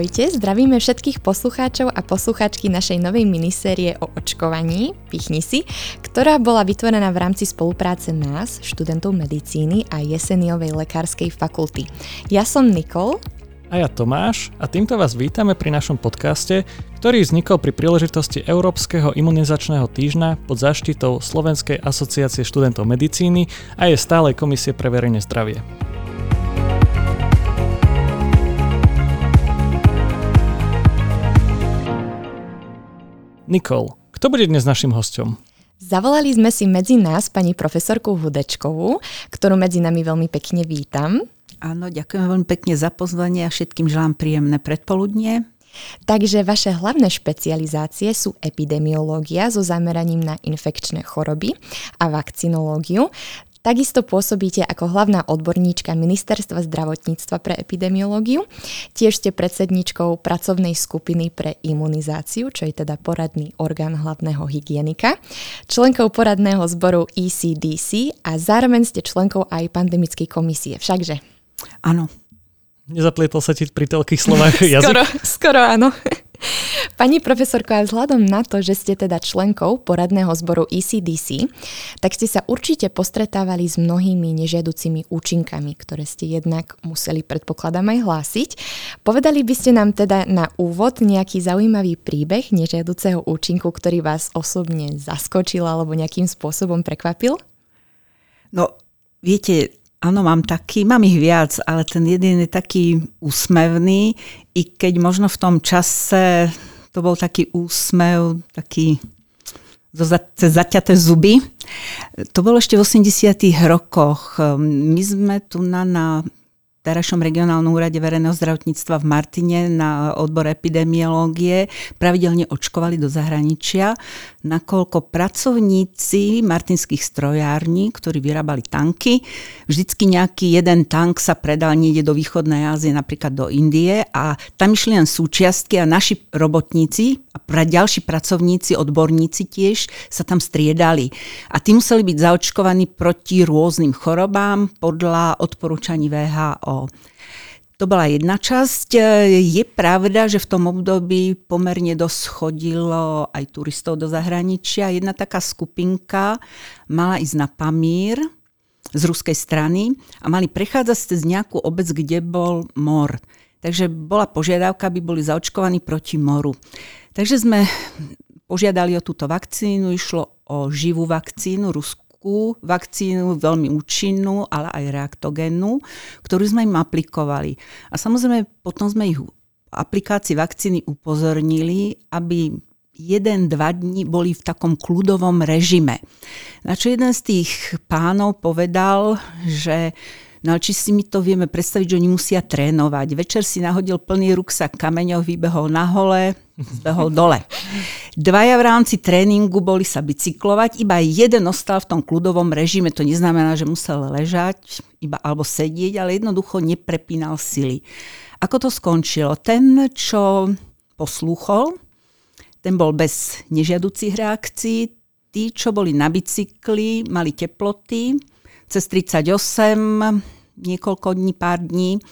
Ahojte, zdravíme všetkých poslucháčov a poslucháčky našej novej minisérie o očkovaní, Pichni si, ktorá bola vytvorená v rámci spolupráce nás, študentov medicíny a Jeseniovej lekárskej fakulty. Ja som Nikol. A ja Tomáš a týmto vás vítame pri našom podcaste, ktorý vznikol pri príležitosti Európskeho imunizačného týždňa pod záštitou Slovenskej asociácie študentov medicíny a je stálej komisie pre verejné zdravie. Nikol, kto bude dnes našim hostom? Zavolali sme si medzi nás pani profesorku Hudečkovú, ktorú medzi nami veľmi pekne vítam. Áno, ďakujem veľmi pekne za pozvanie a všetkým želám príjemné predpoludnie. Takže vaše hlavné špecializácie sú epidemiológia so zameraním na infekčné choroby a vakcinológiu. Takisto pôsobíte ako hlavná odborníčka Ministerstva zdravotníctva pre epidemiológiu. Tiež ste predsedničkou pracovnej skupiny pre imunizáciu, čo je teda poradný orgán hlavného hygienika, členkou poradného zboru ECDC a zároveň ste členkou aj pandemickej komisie. Všakže? Áno. Nezaplietol sa ti pri toľkých slovách jazyk? skoro, skoro áno. Pani profesorko, a vzhľadom na to, že ste teda členkou poradného zboru ECDC, tak ste sa určite postretávali s mnohými nežiaducimi účinkami, ktoré ste jednak museli, predpokladám, aj hlásiť. Povedali by ste nám teda na úvod nejaký zaujímavý príbeh nežiaduceho účinku, ktorý vás osobne zaskočil alebo nejakým spôsobom prekvapil? No, viete, Áno, mám taký, mám ich viac, ale ten jeden je taký úsmevný, i keď možno v tom čase to bol taký úsmev, taký cez zaťaté zuby. To bolo ešte v 80 rokoch. My sme tu na, na terajšom regionálnom úrade verejného zdravotníctva v Martine na odbor epidemiológie pravidelne očkovali do zahraničia, nakoľko pracovníci martinských strojární, ktorí vyrábali tanky, vždycky nejaký jeden tank sa predal niekde do východnej Ázie, napríklad do Indie a tam išli len súčiastky a naši robotníci a pra ďalší pracovníci, odborníci tiež sa tam striedali. A tí museli byť zaočkovaní proti rôznym chorobám podľa odporúčaní VHO. To bola jedna časť. Je pravda, že v tom období pomerne dosť chodilo aj turistov do zahraničia. Jedna taká skupinka mala ísť na Pamír z ruskej strany a mali prechádzať cez nejakú obec, kde bol mor. Takže bola požiadavka, aby boli zaočkovaní proti moru. Takže sme požiadali o túto vakcínu, išlo o živú vakcínu, ruskú takú vakcínu, veľmi účinnú, ale aj reaktogénnu, ktorú sme im aplikovali. A samozrejme potom sme ich aplikácii vakcíny upozornili, aby jeden, dva dní boli v takom kľudovom režime. Na čo jeden z tých pánov povedal, že No či si my to vieme predstaviť, že oni musia trénovať. Večer si nahodil plný ruksak kameňov, vybehol na hole, zbehol dole. Dvaja v rámci tréningu boli sa bicyklovať, iba jeden ostal v tom kľudovom režime. To neznamená, že musel ležať iba, alebo sedieť, ale jednoducho neprepínal sily. Ako to skončilo? Ten, čo poslúchol, ten bol bez nežiaducich reakcií. Tí, čo boli na bicykli, mali teploty, cez 38, niekoľko dní, pár dní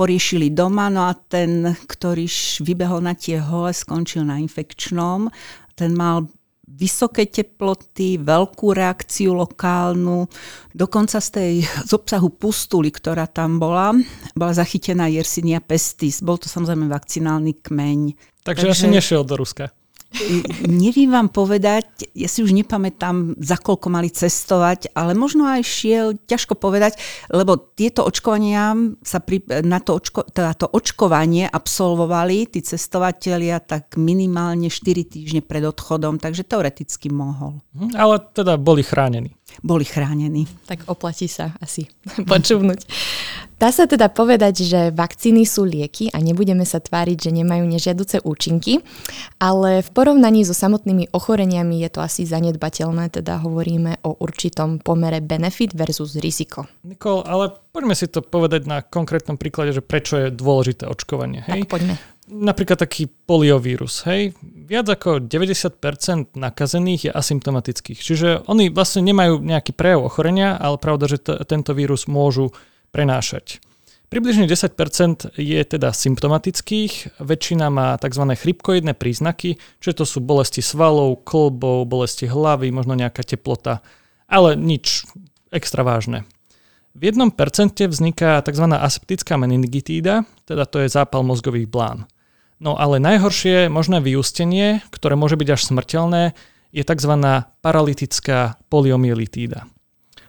poriešili doma, no a ten, ktorý vybehol na tie hole, skončil na infekčnom. Ten mal vysoké teploty, veľkú reakciu lokálnu. Dokonca z tej z obsahu pustuly, ktorá tam bola, bola zachytená Yersinia pestis. Bol to samozrejme vakcinálny kmeň. Takže, Takže asi nešiel do Ruska. Nevím vám povedať, ja si už nepamätám, za koľko mali cestovať, ale možno aj šiel, ťažko povedať, lebo tieto očkovania sa pri, na to, očko, teda to očkovanie absolvovali tí cestovatelia tak minimálne 4 týždne pred odchodom, takže teoreticky mohol. Mhm, ale teda boli chránení boli chránení. Tak oplatí sa asi počúvnuť. Dá sa teda povedať, že vakcíny sú lieky a nebudeme sa tváriť, že nemajú nežiaduce účinky, ale v porovnaní so samotnými ochoreniami je to asi zanedbateľné, teda hovoríme o určitom pomere benefit versus riziko. Nikol, ale poďme si to povedať na konkrétnom príklade, že prečo je dôležité očkovanie. Hej? Tak poďme napríklad taký poliovírus, hej, viac ako 90% nakazených je asymptomatických. Čiže oni vlastne nemajú nejaký prejav ochorenia, ale pravda, že t- tento vírus môžu prenášať. Približne 10% je teda symptomatických, väčšina má tzv. chrypkoidné príznaky, čiže to sú bolesti svalov, klbov, bolesti hlavy, možno nejaká teplota, ale nič extra vážne. V 1% vzniká tzv. aseptická meningitída, teda to je zápal mozgových blán. No ale najhoršie možné vyústenie, ktoré môže byť až smrteľné, je tzv. paralytická poliomyelitída.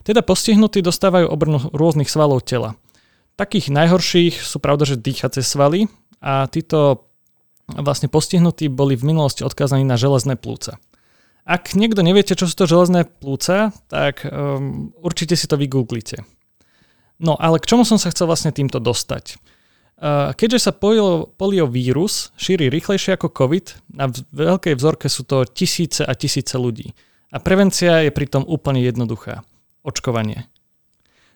Teda postihnutí dostávajú obrnu rôznych svalov tela. Takých najhorších sú pravda, že dýchacie svaly a títo vlastne postihnutí boli v minulosti odkázaní na železné plúca. Ak niekto neviete, čo sú to železné plúca, tak um, určite si to vygooglite. No ale k čomu som sa chcel vlastne týmto dostať? Keďže sa polio, poliovírus šíri rýchlejšie ako COVID, na veľkej vzorke sú to tisíce a tisíce ľudí. A prevencia je pritom úplne jednoduchá. Očkovanie.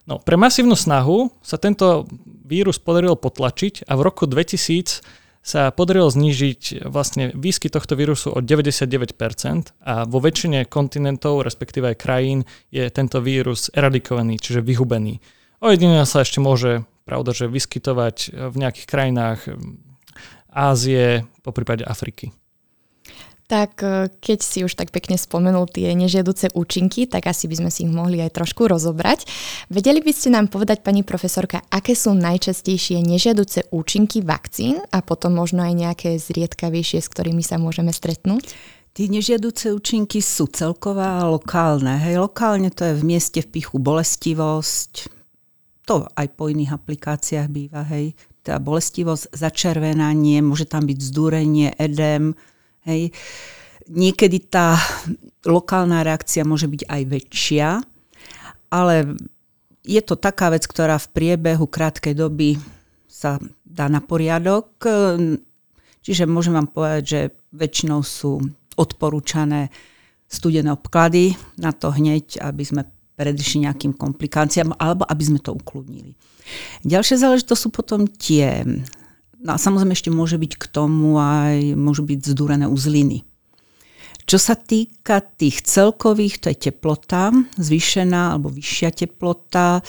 No, pre masívnu snahu sa tento vírus podarilo potlačiť a v roku 2000 sa podarilo znížiť vlastne výskyt tohto vírusu o 99% a vo väčšine kontinentov, respektíve aj krajín, je tento vírus eradikovaný, čiže vyhubený. Ojedinene sa ešte môže pravda, že vyskytovať v nejakých krajinách Ázie, po prípade Afriky. Tak e, keď si už tak pekne spomenul tie nežiaduce účinky, tak asi by sme si ich mohli aj trošku rozobrať. Vedeli by ste nám povedať, pani profesorka, aké sú najčastejšie nežiaduce účinky vakcín a potom možno aj nejaké zriedkavejšie, s ktorými sa môžeme stretnúť? Tí nežiaduce účinky sú celková a lokálne. Hej, lokálne to je v mieste v pichu bolestivosť, to aj po iných aplikáciách býva, hej, tá bolestivosť, začervenanie, môže tam byť zdúrenie, edem, hej. Niekedy tá lokálna reakcia môže byť aj väčšia, ale je to taká vec, ktorá v priebehu krátkej doby sa dá na poriadok. Čiže môžem vám povedať, že väčšinou sú odporúčané studené obklady na to hneď, aby sme predišli nejakým komplikáciám, alebo aby sme to ukludnili. Ďalšia záležitosť sú potom tie, no a samozrejme ešte môže byť k tomu aj, môžu byť zdúrené uzliny. Čo sa týka tých celkových, to je teplota, zvýšená alebo vyššia teplota,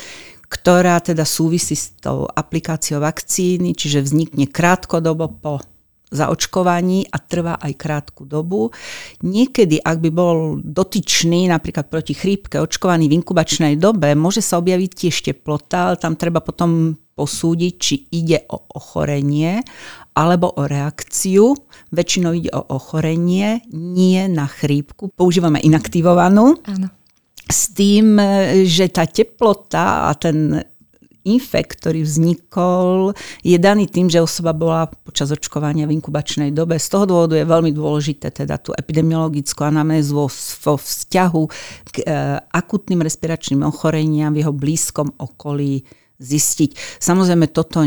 ktorá teda súvisí s tou aplikáciou vakcíny, čiže vznikne krátkodobo po zaočkovaní a trvá aj krátku dobu. Niekedy, ak by bol dotyčný napríklad proti chrípke očkovaný v inkubačnej dobe, môže sa objaviť tiež teplota, ale tam treba potom posúdiť, či ide o ochorenie alebo o reakciu. Väčšinou ide o ochorenie, nie na chrípku. Používame inaktivovanú. Áno. S tým, že tá teplota a ten infekt, ktorý vznikol, je daný tým, že osoba bola počas očkovania v inkubačnej dobe. Z toho dôvodu je veľmi dôležité teda tú epidemiologickú anamnézu vo, vzťahu k e, akutným respiračným ochoreniam v jeho blízkom okolí zistiť. Samozrejme, toto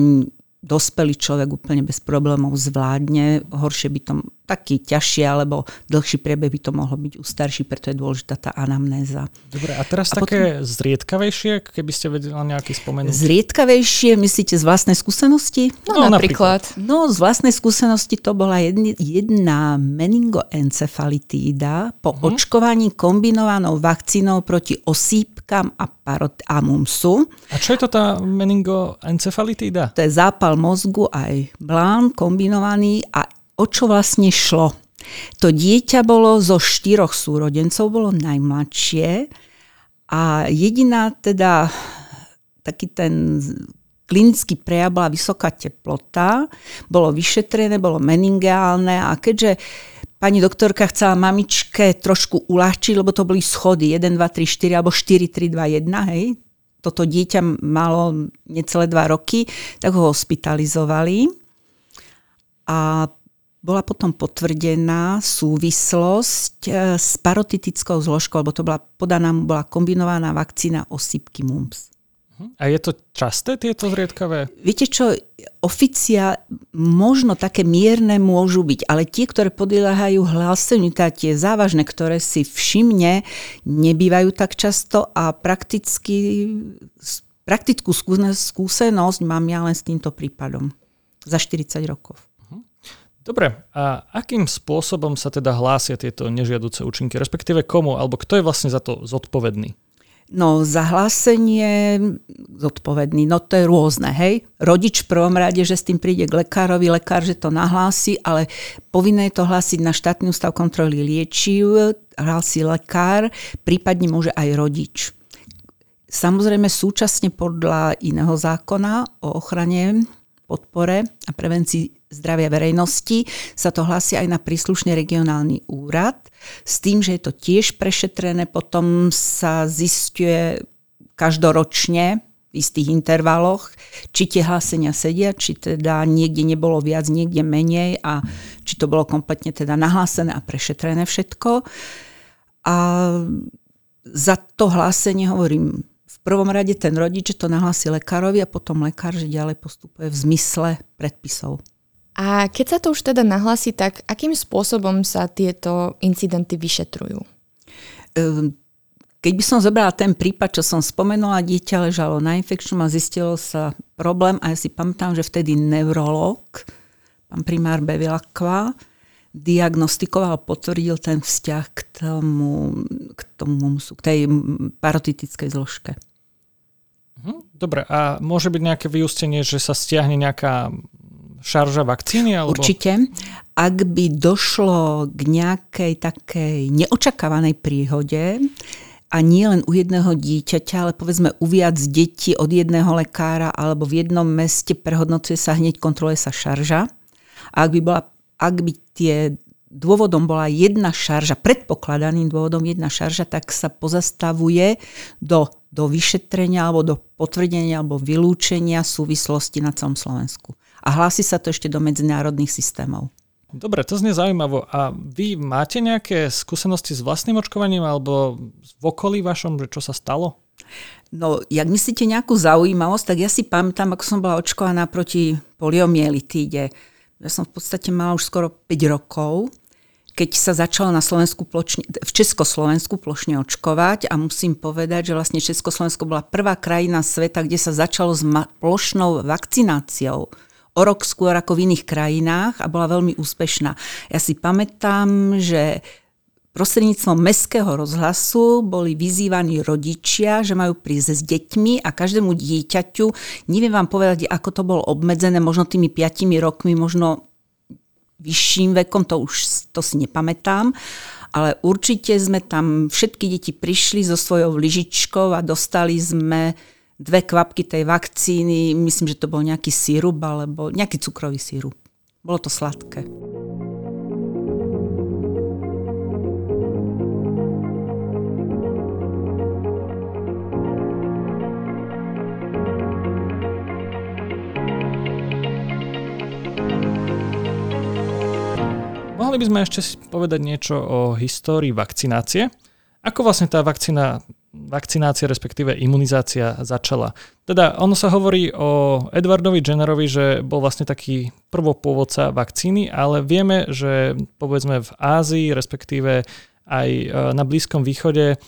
dospelý človek úplne bez problémov zvládne. Horšie by to taký ťažšie alebo dlhší priebeh by to mohlo byť u starší, preto je dôležitá tá anamnéza. Dobre, a teraz a také potom, zriedkavejšie, keby ste vedeli nejaký spomenúť? Zriedkavejšie, myslíte z vlastnej skúsenosti? No, no napríklad. napríklad. No z vlastnej skúsenosti to bola jedna, jedna meningoencefalitída po uh-huh. očkovaní kombinovanou vakcínou proti osýpkam a parotamumsu. A čo je to tá meningoencefalitída? To je zápal mozgu aj blán kombinovaný a o čo vlastne šlo. To dieťa bolo zo štyroch súrodencov, bolo najmladšie a jediná teda taký ten klinický prejav bola vysoká teplota, bolo vyšetrené, bolo meningeálne a keďže pani doktorka chcela mamičke trošku uľahčiť, lebo to boli schody 1, 2, 3, 4 alebo 4, 3, 2, 1, hej, toto dieťa malo necelé dva roky, tak ho hospitalizovali. A bola potom potvrdená súvislosť e, s parotitickou zložkou, lebo to bola podaná, bola kombinovaná vakcína osýpky MUMPS. Mhm. A je to časté tieto zriedkavé? Viete čo, oficia možno také mierne môžu byť, ale tie, ktoré podliehajú hláseniu, teda tie závažné, ktoré si všimne, nebývajú tak často a prakticky, praktickú skúsenosť mám ja len s týmto prípadom za 40 rokov. Dobre, a akým spôsobom sa teda hlásia tieto nežiaduce účinky, respektíve komu, alebo kto je vlastne za to zodpovedný? No zahlásenie zodpovedný, no to je rôzne, hej. Rodič v prvom rade, že s tým príde k lekárovi, lekár, že to nahlási, ale povinné je to hlásiť na štátny ústav kontroly liečiv, hlási lekár, prípadne môže aj rodič. Samozrejme súčasne podľa iného zákona o ochrane, podpore a prevencii zdravia verejnosti sa to hlási aj na príslušný regionálny úrad s tým, že je to tiež prešetrené, potom sa zistuje každoročne v istých intervaloch, či tie hlásenia sedia, či teda niekde nebolo viac, niekde menej a či to bolo kompletne teda nahlásené a prešetrené všetko. A za to hlásenie hovorím, v prvom rade ten rodič, že to nahlási lekárovi a potom lekár, že ďalej postupuje v zmysle predpisov. A keď sa to už teda nahlási, tak akým spôsobom sa tieto incidenty vyšetrujú? Ehm, keď by som zobrala ten prípad, čo som spomenula, dieťa ležalo na infekčnom a zistilo sa problém a ja si pamätám, že vtedy neurolog, pán primár Bevilakva, diagnostikoval, potvrdil ten vzťah k tomu, k tomu k tej parotitickej zložke. Mhm, dobre, a môže byť nejaké vyústenie, že sa stiahne nejaká šarža vakcíny? Alebo... Určite. Ak by došlo k nejakej takej neočakávanej príhode, a nie len u jedného dieťaťa, ale povedzme u viac detí od jedného lekára alebo v jednom meste prehodnocuje sa hneď, kontroluje sa šarža. A ak by, bola, ak by tie dôvodom bola jedna šarža, predpokladaným dôvodom jedna šarža, tak sa pozastavuje do, do vyšetrenia alebo do potvrdenia alebo vylúčenia súvislosti na celom Slovensku a hlási sa to ešte do medzinárodných systémov. Dobre, to znie zaujímavo. A vy máte nejaké skúsenosti s vlastným očkovaním alebo v okolí vašom, že čo sa stalo? No, jak myslíte nejakú zaujímavosť, tak ja si pamätám, ako som bola očkovaná proti poliomyelitíde. Ja som v podstate mala už skoro 5 rokov, keď sa začalo na Slovensku pločne, v Československu plošne očkovať a musím povedať, že vlastne Československo bola prvá krajina sveta, kde sa začalo s plošnou vakcináciou o rok skôr ako v iných krajinách a bola veľmi úspešná. Ja si pamätám, že prostredníctvom mestského rozhlasu boli vyzývaní rodičia, že majú prísť s deťmi a každému dieťaťu, neviem vám povedať, ako to bolo obmedzené, možno tými 5 rokmi, možno vyšším vekom, to už to si nepamätám, ale určite sme tam, všetky deti prišli so svojou lyžičkou a dostali sme dve kvapky tej vakcíny, myslím, že to bol nejaký sírup alebo nejaký cukrový sírup. Bolo to sladké. Mohli by sme ešte povedať niečo o histórii vakcinácie. Ako vlastne tá vakcína vakcinácia, respektíve imunizácia začala. Teda ono sa hovorí o Edwardovi Jennerovi, že bol vlastne taký prvopôvodca vakcíny, ale vieme, že povedzme v Ázii, respektíve aj e, na Blízkom východe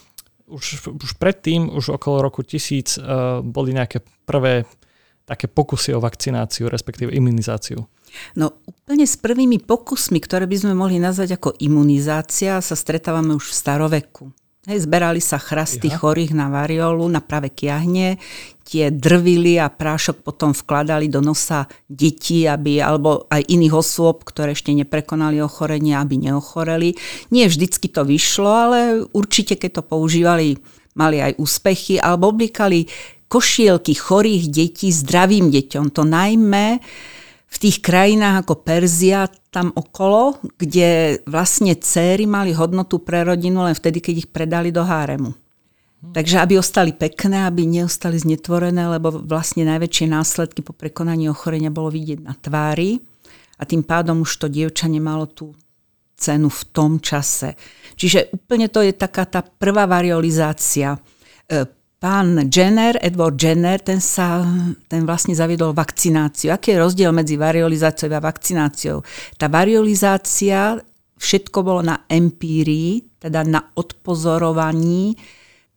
už, už predtým, už okolo roku 1000 e, boli nejaké prvé také pokusy o vakcináciu, respektíve imunizáciu. No úplne s prvými pokusmi, ktoré by sme mohli nazvať ako imunizácia, sa stretávame už v staroveku. Hej, zberali sa chrasty ja. chorých na variolu, na práve kiahne, tie drvili a prášok potom vkladali do nosa detí, aby, alebo aj iných osôb, ktoré ešte neprekonali ochorenie, aby neochoreli. Nie vždycky to vyšlo, ale určite keď to používali, mali aj úspechy, alebo oblíkali košielky chorých detí zdravým deťom. To najmä v tých krajinách ako Perzia, tam okolo, kde vlastne céry mali hodnotu pre rodinu len vtedy, keď ich predali do háremu. Takže aby ostali pekné, aby neostali znetvorené, lebo vlastne najväčšie následky po prekonaní ochorenia bolo vidieť na tvári a tým pádom už to dievča nemalo tú cenu v tom čase. Čiže úplne to je taká tá prvá variolizácia. Pán Jenner, Edward Jenner, ten, sa, ten vlastne zaviedol vakcináciu. Aký je rozdiel medzi variolizáciou a vakcináciou? Tá variolizácia, všetko bolo na empírii, teda na odpozorovaní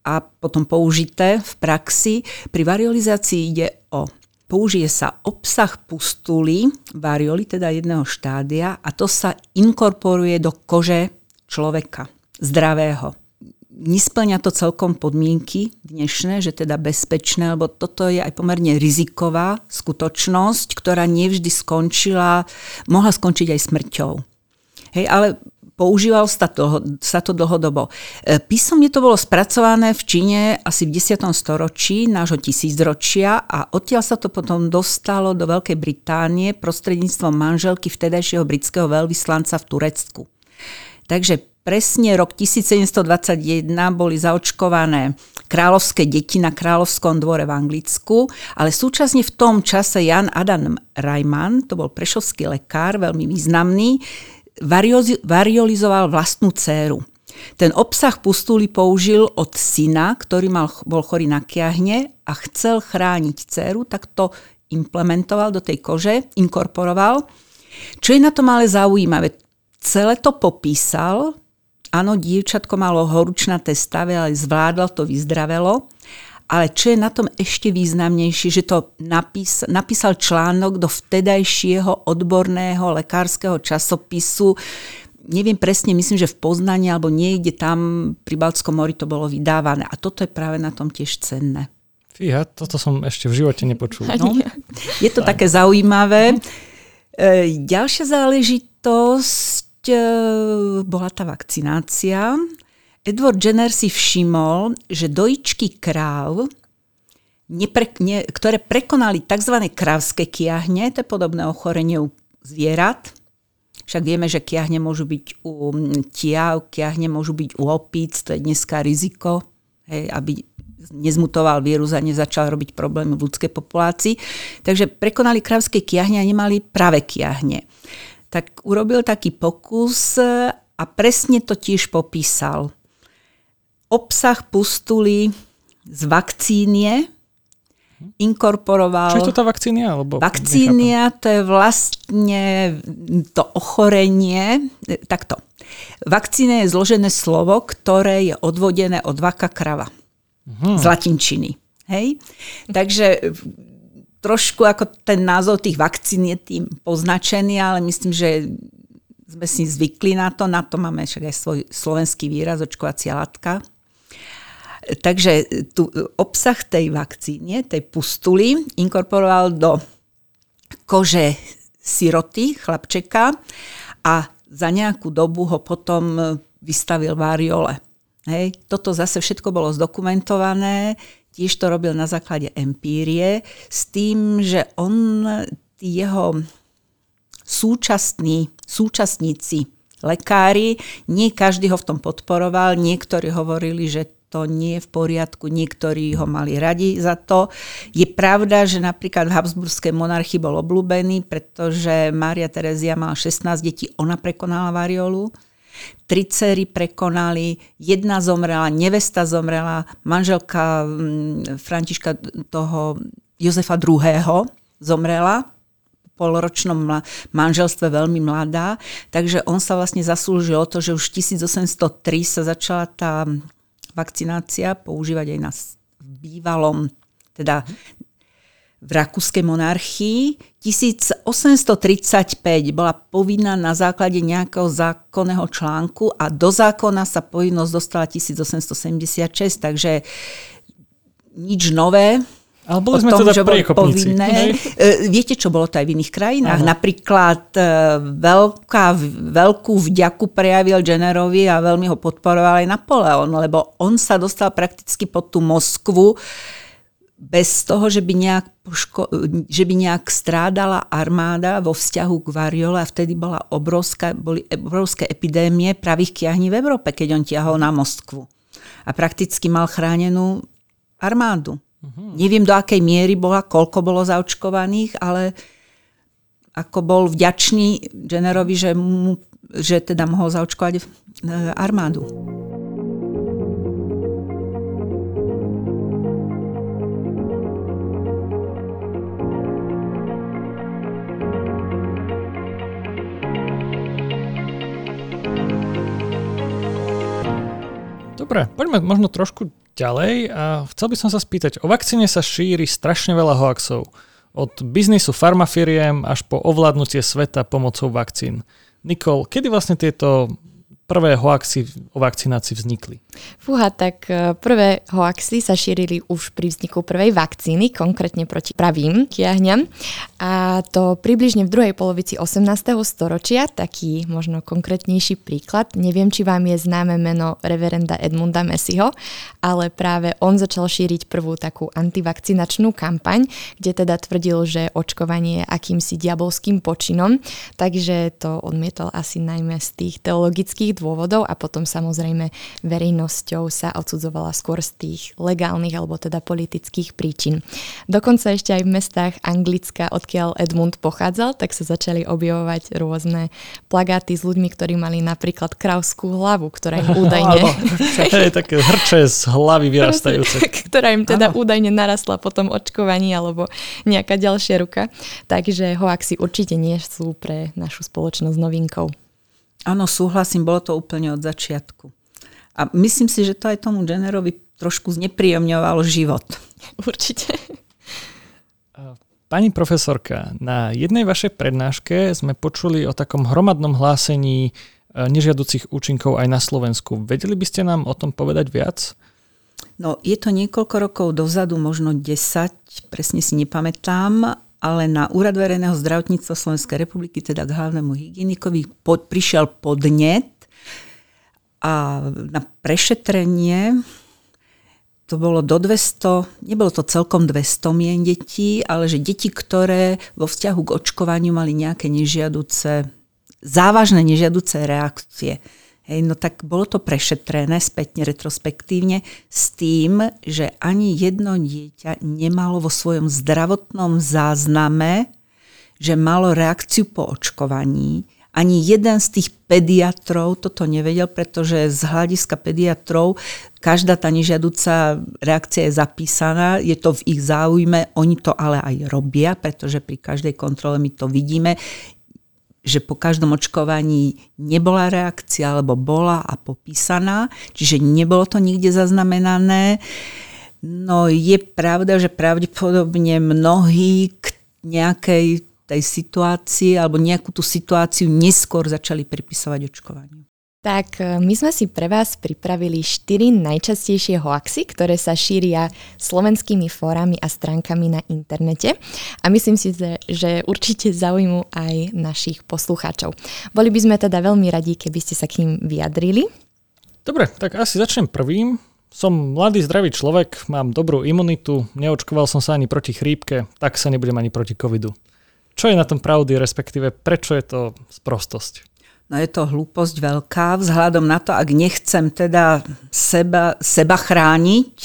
a potom použité v praxi. Pri variolizácii ide o použije sa obsah pustuly, varioli, teda jedného štádia, a to sa inkorporuje do kože človeka, zdravého nesplňa to celkom podmienky dnešné, že teda bezpečné, lebo toto je aj pomerne riziková skutočnosť, ktorá nevždy skončila, mohla skončiť aj smrťou. Hej, ale používal sa to, sa to dlhodobo. E, písomne to bolo spracované v Číne asi v 10. storočí nášho tisícročia a odtiaľ sa to potom dostalo do Veľkej Británie prostredníctvom manželky vtedajšieho britského veľvyslanca v Turecku. Takže presne rok 1721 boli zaočkované kráľovské deti na kráľovskom dvore v Anglicku, ale súčasne v tom čase Jan Adam Reimann, to bol prešovský lekár, veľmi významný, variolizoval vlastnú dceru. Ten obsah pustuli použil od syna, ktorý mal, bol chorý na kiahne a chcel chrániť dceru, tak to implementoval do tej kože, inkorporoval. Čo je na tom ale zaujímavé, celé to popísal, áno, dievčatko malo horúčnaté stave, ale zvládlo to, vyzdravelo. Ale čo je na tom ešte významnejšie, že to napís, napísal článok do vtedajšieho odborného lekárskeho časopisu, neviem presne, myslím, že v Poznaní alebo niekde tam pri Baltskom mori to bolo vydávané. A toto je práve na tom tiež cenné. Fíha, toto som ešte v živote nepočul. No, je to také zaujímavé. E, ďalšia záležitosť bola tá vakcinácia. Edward Jenner si všimol, že dojičky kráv, nepre, ne, ktoré prekonali tzv. krávské kiahne, to je podobné ochorenie u zvierat, však vieme, že kiahne môžu byť u tiav, kiahne môžu byť u opíc, to je dneska riziko, hej, aby nezmutoval vírus a nezačal robiť problémy v ľudskej populácii. Takže prekonali krávské kiahne a nemali práve kiahne. Tak urobil taký pokus a presne to tiež popísal obsah pustuli z vakcínie, inkorporoval... Čo je to tá vakcínia? Alebo vakcínia to je vlastne to ochorenie, takto. Vakcínia je zložené slovo, ktoré je odvodené od vaka krava. Hmm. Z latinčiny. Hej? Takže trošku ako ten názov tých vakcín je tým poznačený, ale myslím, že sme si zvykli na to, na to máme však aj svoj slovenský výraz, očkovacia látka, Takže tu obsah tej vakcíne, tej pustuly, inkorporoval do kože siroty, chlapčeka a za nejakú dobu ho potom vystavil variole. Hej. Toto zase všetko bolo zdokumentované, tiež to robil na základe empírie, s tým, že on, jeho súčasní, súčasníci, lekári, nie každý ho v tom podporoval, niektorí hovorili, že to nie je v poriadku, niektorí ho mali radi za to. Je pravda, že napríklad v Habsburskej monarchii bol obľúbený, pretože Mária Terezia mala 16 detí, ona prekonala variolu. Tri cery prekonali, jedna zomrela, nevesta zomrela, manželka mm, Františka toho Jozefa II. zomrela poloročnom manželstve veľmi mladá, takže on sa vlastne zaslúžil o to, že už 1803 sa začala tá vakcinácia používať aj na bývalom, teda v rakúskej monarchii. 1835 bola povinná na základe nejakého zákonného článku a do zákona sa povinnosť dostala 1876, takže nič nové, ale boli sme tom, teda že povinné. E, viete, čo bolo to aj v iných krajinách? Aha. Napríklad e, veľká, veľkú vďaku prejavil Jennerovi a veľmi ho podporoval aj Napoleon, lebo on sa dostal prakticky pod tú Moskvu bez toho, že by, nejak poško- že by nejak strádala armáda vo vzťahu k variole a vtedy bola obrovská, boli obrovské epidémie pravých kiahní v Európe, keď on tiahol na Moskvu. A prakticky mal chránenú armádu. Uh-huh. Neviem, do akej miery bola, koľko bolo zaočkovaných, ale ako bol vďačný Jennerovi, že, mu, že teda mohol zaočkovať e, armádu. Dobre, poďme možno trošku ďalej a chcel by som sa spýtať, o vakcíne sa šíri strašne veľa hoaxov. Od biznisu farmafiriem až po ovládnutie sveta pomocou vakcín. Nikol, kedy vlastne tieto prvé hoaxy o vakcinácii vznikli? Fúha, tak e, prvé hoaxy sa šírili už pri vzniku prvej vakcíny, konkrétne proti pravým kiahňam. A to približne v druhej polovici 18. storočia, taký možno konkrétnejší príklad. Neviem, či vám je známe meno reverenda Edmunda Messiho, ale práve on začal šíriť prvú takú antivakcinačnú kampaň, kde teda tvrdil, že očkovanie je akýmsi diabolským počinom, takže to odmietal asi najmä z tých teologických dôvodov a potom samozrejme verejnosť verejnosťou sa odsudzovala skôr z tých legálnych alebo teda politických príčin. Dokonca ešte aj v mestách Anglicka, odkiaľ Edmund pochádzal, tak sa začali objavovať rôzne plagáty s ľuďmi, ktorí mali napríklad kravskú hlavu, ktorá im údajne... je také hrče z hlavy vyrastajúce. ktorá im teda Áno. údajne narastla po tom očkovaní alebo nejaká ďalšia ruka. Takže hoaxy určite nie sú pre našu spoločnosť novinkou. Áno, súhlasím, bolo to úplne od začiatku. A myslím si, že to aj tomu Jennerovi trošku znepríjemňovalo život. Určite. Pani profesorka, na jednej vašej prednáške sme počuli o takom hromadnom hlásení e, nežiaducich účinkov aj na Slovensku. Vedeli by ste nám o tom povedať viac? No, je to niekoľko rokov dozadu, možno 10, presne si nepamätám, ale na Úrad verejného zdravotníctva Slovenskej republiky, teda k hlavnému hygienikovi, pod, prišiel podnet a na prešetrenie to bolo do 200, nebolo to celkom 200 mien detí, ale že deti, ktoré vo vzťahu k očkovaniu mali nejaké nežiaduce, závažné nežiaduce reakcie. Hej, no tak bolo to prešetrené spätne, retrospektívne s tým, že ani jedno dieťa nemalo vo svojom zdravotnom zázname, že malo reakciu po očkovaní. Ani jeden z tých pediatrov toto nevedel, pretože z hľadiska pediatrov každá tá nežiaduca reakcia je zapísaná, je to v ich záujme, oni to ale aj robia, pretože pri každej kontrole my to vidíme, že po každom očkovaní nebola reakcia, alebo bola a popísaná, čiže nebolo to nikde zaznamenané. No je pravda, že pravdepodobne mnohí k nejakej tej situácii alebo nejakú tú situáciu neskôr začali pripisovať očkovaniu. Tak e, my sme si pre vás pripravili štyri najčastejšie hoaxy, ktoré sa šíria slovenskými fórami a stránkami na internete a myslím si, že určite zaujímu aj našich poslucháčov. Boli by sme teda veľmi radi, keby ste sa k ním vyjadrili. Dobre, tak asi začnem prvým. Som mladý, zdravý človek, mám dobrú imunitu, neočkoval som sa ani proti chrípke, tak sa nebudem ani proti covidu. Čo je na tom pravdy, respektíve prečo je to sprostosť? No je to hlúposť veľká, vzhľadom na to, ak nechcem teda seba, seba chrániť,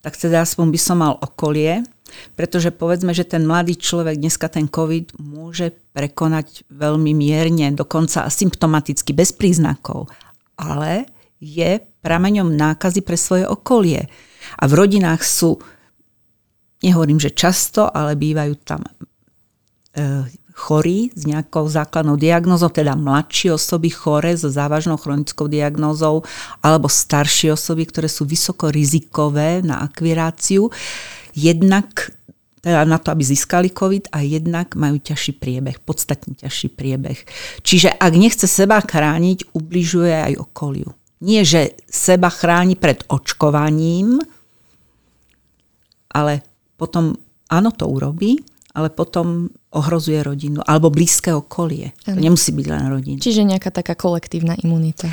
tak teda aspoň by som mal okolie, pretože povedzme, že ten mladý človek dneska ten COVID môže prekonať veľmi mierne, dokonca asymptomaticky, bez príznakov, ale je prameňom nákazy pre svoje okolie. A v rodinách sú, nehovorím, že často, ale bývajú tam E, chorí s nejakou základnou diagnózou, teda mladšie osoby chore so závažnou chronickou diagnózou alebo staršie osoby, ktoré sú vysoko rizikové na akviráciu, jednak teda na to, aby získali COVID a jednak majú ťažší priebeh, podstatne ťažší priebeh. Čiže ak nechce seba chrániť, ubližuje aj okoliu. Nie, že seba chráni pred očkovaním, ale potom áno, to urobí, ale potom ohrozuje rodinu alebo blízke okolie. Ano. To nemusí byť len rodina. Čiže nejaká taká kolektívna imunita.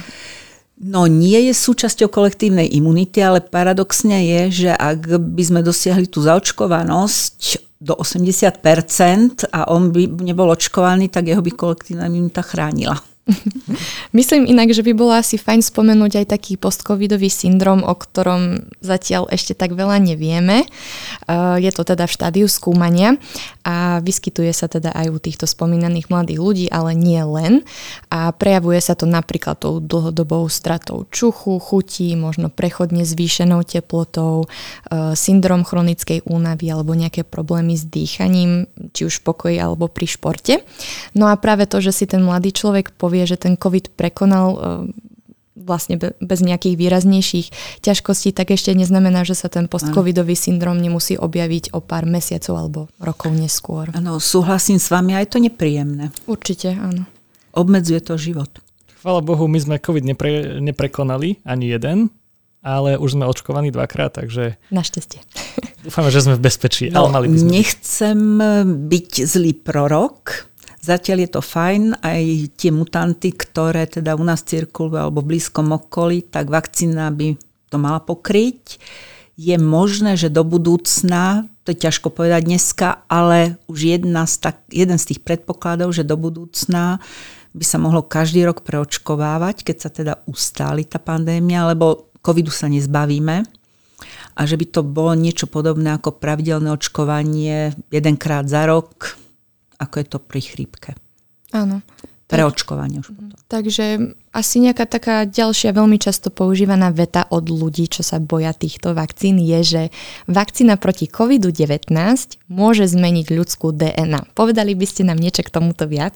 No nie je súčasťou kolektívnej imunity, ale paradoxne je, že ak by sme dosiahli tú zaočkovanosť do 80% a on by nebol očkovaný, tak jeho by kolektívna imunita chránila. Myslím inak, že by bolo asi fajn spomenúť aj taký postcovidový syndrom, o ktorom zatiaľ ešte tak veľa nevieme. Eh, je to teda v štádiu skúmania a vyskytuje sa teda aj u týchto spomínaných mladých ľudí, ale nie len. A prejavuje sa to napríklad tou dlhodobou stratou čuchu, chutí, možno prechodne zvýšenou teplotou, eh, syndrom chronickej únavy alebo nejaké problémy s dýchaním, či už v pokoji alebo pri športe. No a práve to, že si ten mladý človek povie, povie, že ten COVID prekonal e, vlastne bez nejakých výraznejších ťažkostí, tak ešte neznamená, že sa ten postcovidový syndrom nemusí objaviť o pár mesiacov alebo rokov neskôr. Áno, súhlasím s vami, aj to nepríjemné. Určite, áno. Obmedzuje to život. chvála Bohu, my sme COVID nepre, neprekonali, ani jeden, ale už sme očkovaní dvakrát, takže... Našťastie. Dúfame, že sme v bezpečí, no, ale mali by sme... Nechcem byť zlý prorok, Zatiaľ je to fajn, aj tie mutanty, ktoré teda u nás cirkulujú alebo v blízkom okolí, tak vakcína by to mala pokryť. Je možné, že do budúcna, to je ťažko povedať dneska, ale už jedna z tak, jeden z tých predpokladov, že do budúcna by sa mohlo každý rok preočkovávať, keď sa teda ustáli tá pandémia, lebo covidu sa nezbavíme a že by to bolo niečo podobné ako pravidelné očkovanie jedenkrát za rok, ako je to pri chrípke. Áno. Pre očkovanie už potom. Takže asi nejaká taká ďalšia veľmi často používaná veta od ľudí, čo sa boja týchto vakcín, je, že vakcína proti COVID-19 môže zmeniť ľudskú DNA. Povedali by ste nám niečo k tomuto viac?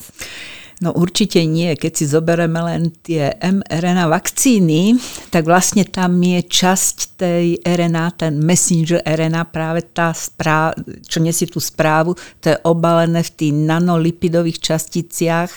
No určite nie. Keď si zoberieme len tie mRNA vakcíny, tak vlastne tam je časť tej RNA, ten messenger RNA, práve tá správa, čo nesie tú správu, to je obalené v tých nanolipidových časticiach,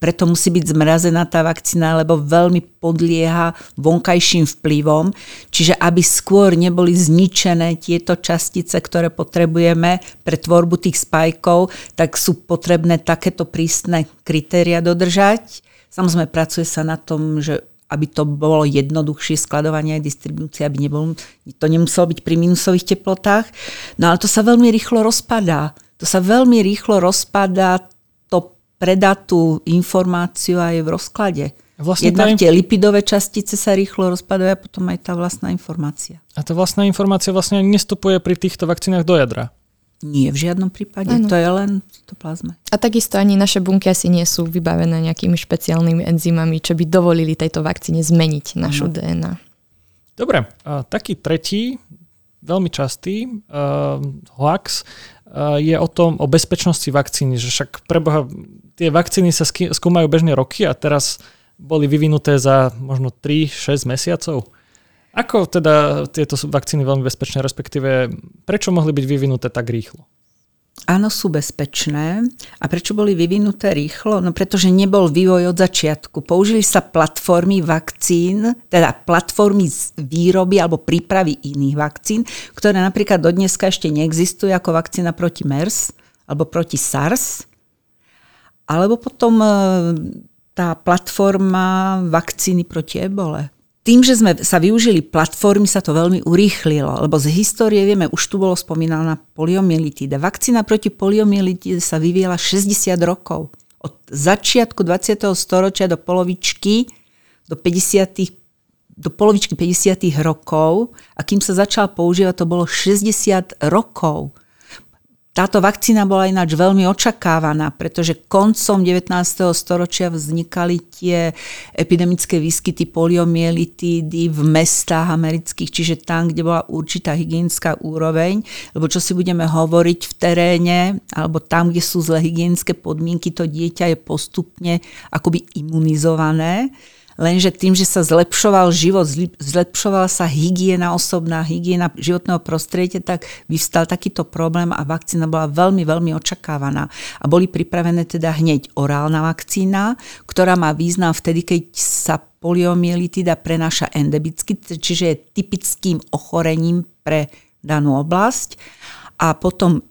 preto musí byť zmrazená tá vakcína, lebo veľmi podlieha vonkajším vplyvom. Čiže aby skôr neboli zničené tieto častice, ktoré potrebujeme pre tvorbu tých spajkov, tak sú potrebné takéto prísne kritéria dodržať. Samozrejme, pracuje sa na tom, že aby to bolo jednoduchšie skladovanie a distribúcia, aby nebol, to nemuselo byť pri minusových teplotách. No ale to sa veľmi rýchlo rozpadá. To sa veľmi rýchlo rozpadá predá tú informáciu aj v rozklade. Vlastne Jednak tie lipidové častice sa rýchlo rozpadajú a potom aj tá vlastná informácia. A tá vlastná informácia vlastne nestupuje pri týchto vakcínach do jadra? Nie, v žiadnom prípade. Ano. To je len cytoplazme. A takisto ani naše bunky asi nie sú vybavené nejakými špeciálnymi enzymami, čo by dovolili tejto vakcíne zmeniť našu ano. DNA. Dobre, a taký tretí, veľmi častý uh, hoax uh, je o tom, o bezpečnosti vakcíny, že však preboha tie vakcíny sa skúmajú bežne roky a teraz boli vyvinuté za možno 3-6 mesiacov. Ako teda tieto vakcíny veľmi bezpečné, respektíve prečo mohli byť vyvinuté tak rýchlo? Áno, sú bezpečné. A prečo boli vyvinuté rýchlo? No pretože nebol vývoj od začiatku. Použili sa platformy vakcín, teda platformy z výroby alebo prípravy iných vakcín, ktoré napríklad dodneska ešte neexistujú ako vakcína proti MERS alebo proti SARS alebo potom e, tá platforma vakcíny proti ebole. Tým, že sme sa využili platformy, sa to veľmi urýchlilo, lebo z histórie vieme, už tu bolo spomínaná poliomyelitída. Vakcína proti poliomyelitíde sa vyvíjala 60 rokov. Od začiatku 20. storočia do polovičky, do 50 do polovičky 50. rokov a kým sa začal používať, to bolo 60 rokov. Táto vakcína bola ináč veľmi očakávaná, pretože koncom 19. storočia vznikali tie epidemické výskyty poliomielitídy v mestách amerických, čiže tam, kde bola určitá hygienická úroveň, lebo čo si budeme hovoriť v teréne, alebo tam, kde sú zlé hygienické podmienky, to dieťa je postupne akoby imunizované lenže tým, že sa zlepšoval život, zlepšovala sa hygiena osobná, hygiena životného prostredia, tak vyvstal takýto problém a vakcína bola veľmi, veľmi očakávaná. A boli pripravené teda hneď orálna vakcína, ktorá má význam vtedy, keď sa poliomielitida prenáša endemicky, čiže je typickým ochorením pre danú oblasť. A potom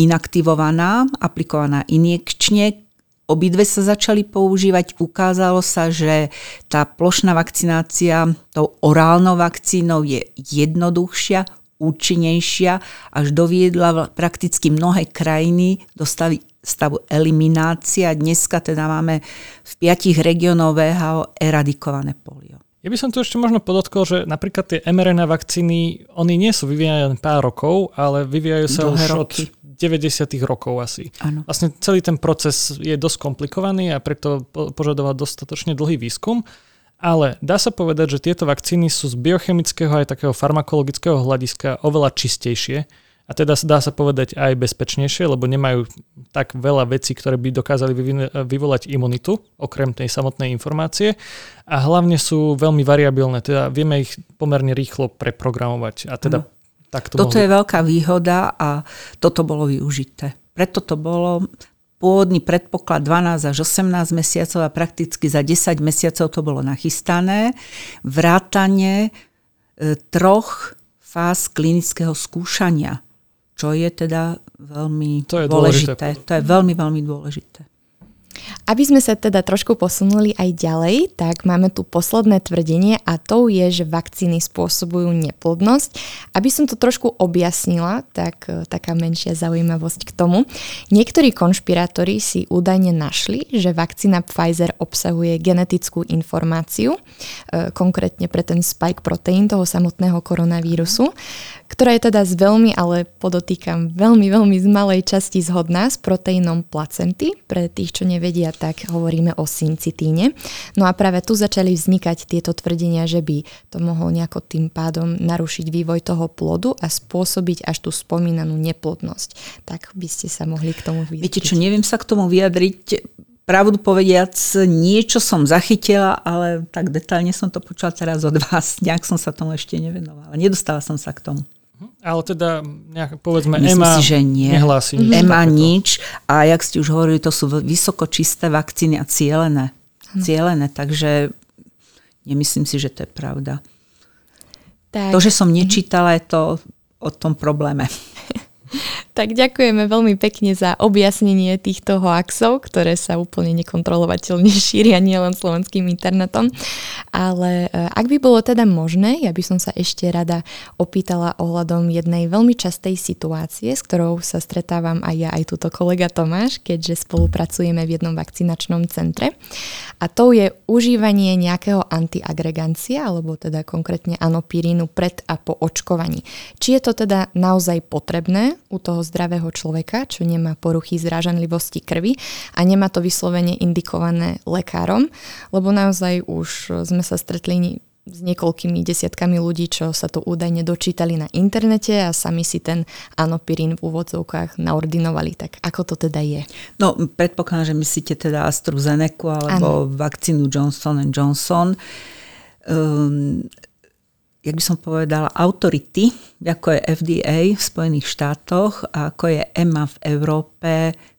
inaktivovaná, aplikovaná injekčne, Obidve sa začali používať. Ukázalo sa, že tá plošná vakcinácia tou orálnou vakcínou je jednoduchšia, účinnejšia, až doviedla prakticky mnohé krajiny do stavu, stavu eliminácia. Dneska teda máme v piatich regiónoch VHO eradikované polio. Ja by som tu ešte možno podotkol, že napríklad tie mRNA vakcíny, oni nie sú vyvíjane pár rokov, ale vyvíjajú sa Dlhé už roky. od 90. rokov asi. Ano. Vlastne celý ten proces je dosť komplikovaný a preto požadoval dostatočne dlhý výskum. Ale dá sa povedať, že tieto vakcíny sú z biochemického aj takého farmakologického hľadiska oveľa čistejšie a teda dá sa povedať aj bezpečnejšie, lebo nemajú tak veľa vecí, ktoré by dokázali vyvolať imunitu, okrem tej samotnej informácie. A hlavne sú veľmi variabilné, teda vieme ich pomerne rýchlo preprogramovať. A teda ano. Tak to Toto mohli... je veľká výhoda a toto bolo využité. Preto to bolo pôvodný predpoklad 12 až 18 mesiacov a prakticky za 10 mesiacov to bolo nachystané. Vrátanie e, troch fáz klinického skúšania, čo je teda veľmi to je dôležité. dôležité. To je veľmi, veľmi dôležité. Aby sme sa teda trošku posunuli aj ďalej, tak máme tu posledné tvrdenie a to je, že vakcíny spôsobujú neplodnosť. Aby som to trošku objasnila, tak e, taká menšia zaujímavosť k tomu. Niektorí konšpirátori si údajne našli, že vakcína Pfizer obsahuje genetickú informáciu, e, konkrétne pre ten spike proteín toho samotného koronavírusu, ktorá je teda z veľmi, ale podotýkam, veľmi, veľmi z malej časti zhodná s proteínom placenty. Pre tých, čo nevedia, tak hovoríme o syncytíne. No a práve tu začali vznikať tieto tvrdenia, že by to mohol nejako tým pádom narušiť vývoj toho plodu a spôsobiť až tú spomínanú neplodnosť. Tak by ste sa mohli k tomu vyjadriť. Viete čo, neviem sa k tomu vyjadriť. Pravdu povediac, niečo som zachytila, ale tak detailne som to počula teraz od vás. Nejak som sa tomu ešte nevenovala. Nedostala som sa k tomu. Ale teda, nejak, povedzme, Myslím EMA si, že nie. nehlási nič. EMA takéto. nič a jak ste už hovorili, to sú vysoko čisté vakcíny a cielené. Hm. Cielené, takže nemyslím si, že to je pravda. Tak. To, že som nečítala, je to o tom probléme. Tak ďakujeme veľmi pekne za objasnenie týchto hoaxov, ktoré sa úplne nekontrolovateľne šíria nielen slovenským internetom. Ale e, ak by bolo teda možné, ja by som sa ešte rada opýtala ohľadom jednej veľmi častej situácie, s ktorou sa stretávam aj ja, aj túto kolega Tomáš, keďže spolupracujeme v jednom vakcinačnom centre. A to je užívanie nejakého antiagregancia, alebo teda konkrétne anopirínu pred a po očkovaní. Či je to teda naozaj potrebné u toho zdravého človeka, čo nemá poruchy zrážanlivosti krvi a nemá to vyslovene indikované lekárom, lebo naozaj už sme sa stretli s niekoľkými desiatkami ľudí, čo sa to údajne dočítali na internete a sami si ten anopirín v úvodzovkách naordinovali. Tak ako to teda je? No, predpokladám, že myslíte teda AstraZeneca alebo ano. vakcínu Johnson Johnson. Um, jak by som povedala, autority, ako je FDA v Spojených štátoch a ako je EMA v Európe,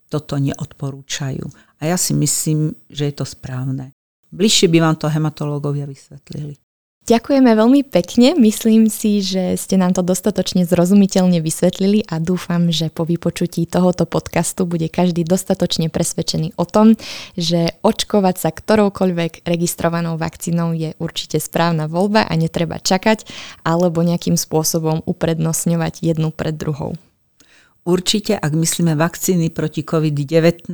toto neodporúčajú. A ja si myslím, že je to správne. Bližšie by vám to hematológovia vysvetlili. Ďakujeme veľmi pekne, myslím si, že ste nám to dostatočne zrozumiteľne vysvetlili a dúfam, že po vypočutí tohoto podcastu bude každý dostatočne presvedčený o tom, že očkovať sa ktoroukoľvek registrovanou vakcínou je určite správna voľba a netreba čakať alebo nejakým spôsobom uprednostňovať jednu pred druhou. Určite, ak myslíme vakcíny proti COVID-19,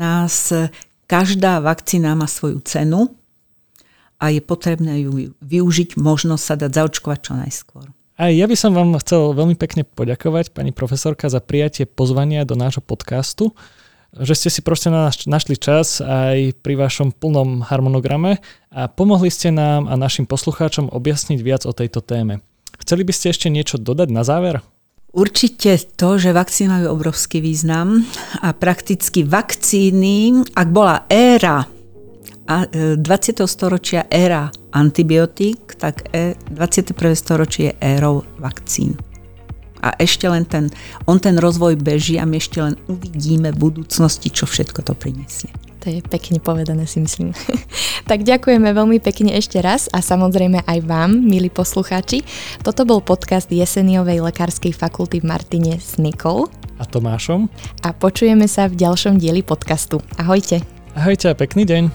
každá vakcína má svoju cenu a je potrebné ju využiť, možnosť sa dať zaočkovať čo najskôr. Aj ja by som vám chcel veľmi pekne poďakovať, pani profesorka, za prijatie pozvania do nášho podcastu, že ste si proste našli čas aj pri vašom plnom harmonograme a pomohli ste nám a našim poslucháčom objasniť viac o tejto téme. Chceli by ste ešte niečo dodať na záver? Určite to, že vakcíny majú obrovský význam a prakticky vakcíny, ak bola éra 20. E, storočia éra antibiotík, tak 21. E, storočie je érou vakcín. A ešte len ten, on ten rozvoj beží a my ešte len uvidíme v budúcnosti, čo všetko to prinesie. To je pekne povedané, si myslím. tak ďakujeme veľmi pekne ešte raz a samozrejme aj vám, milí poslucháči. Toto bol podcast Jeseniovej lekárskej fakulty v Martine s Nikol a Tomášom. A počujeme sa v ďalšom dieli podcastu. Ahojte. Ahojte a pekný deň.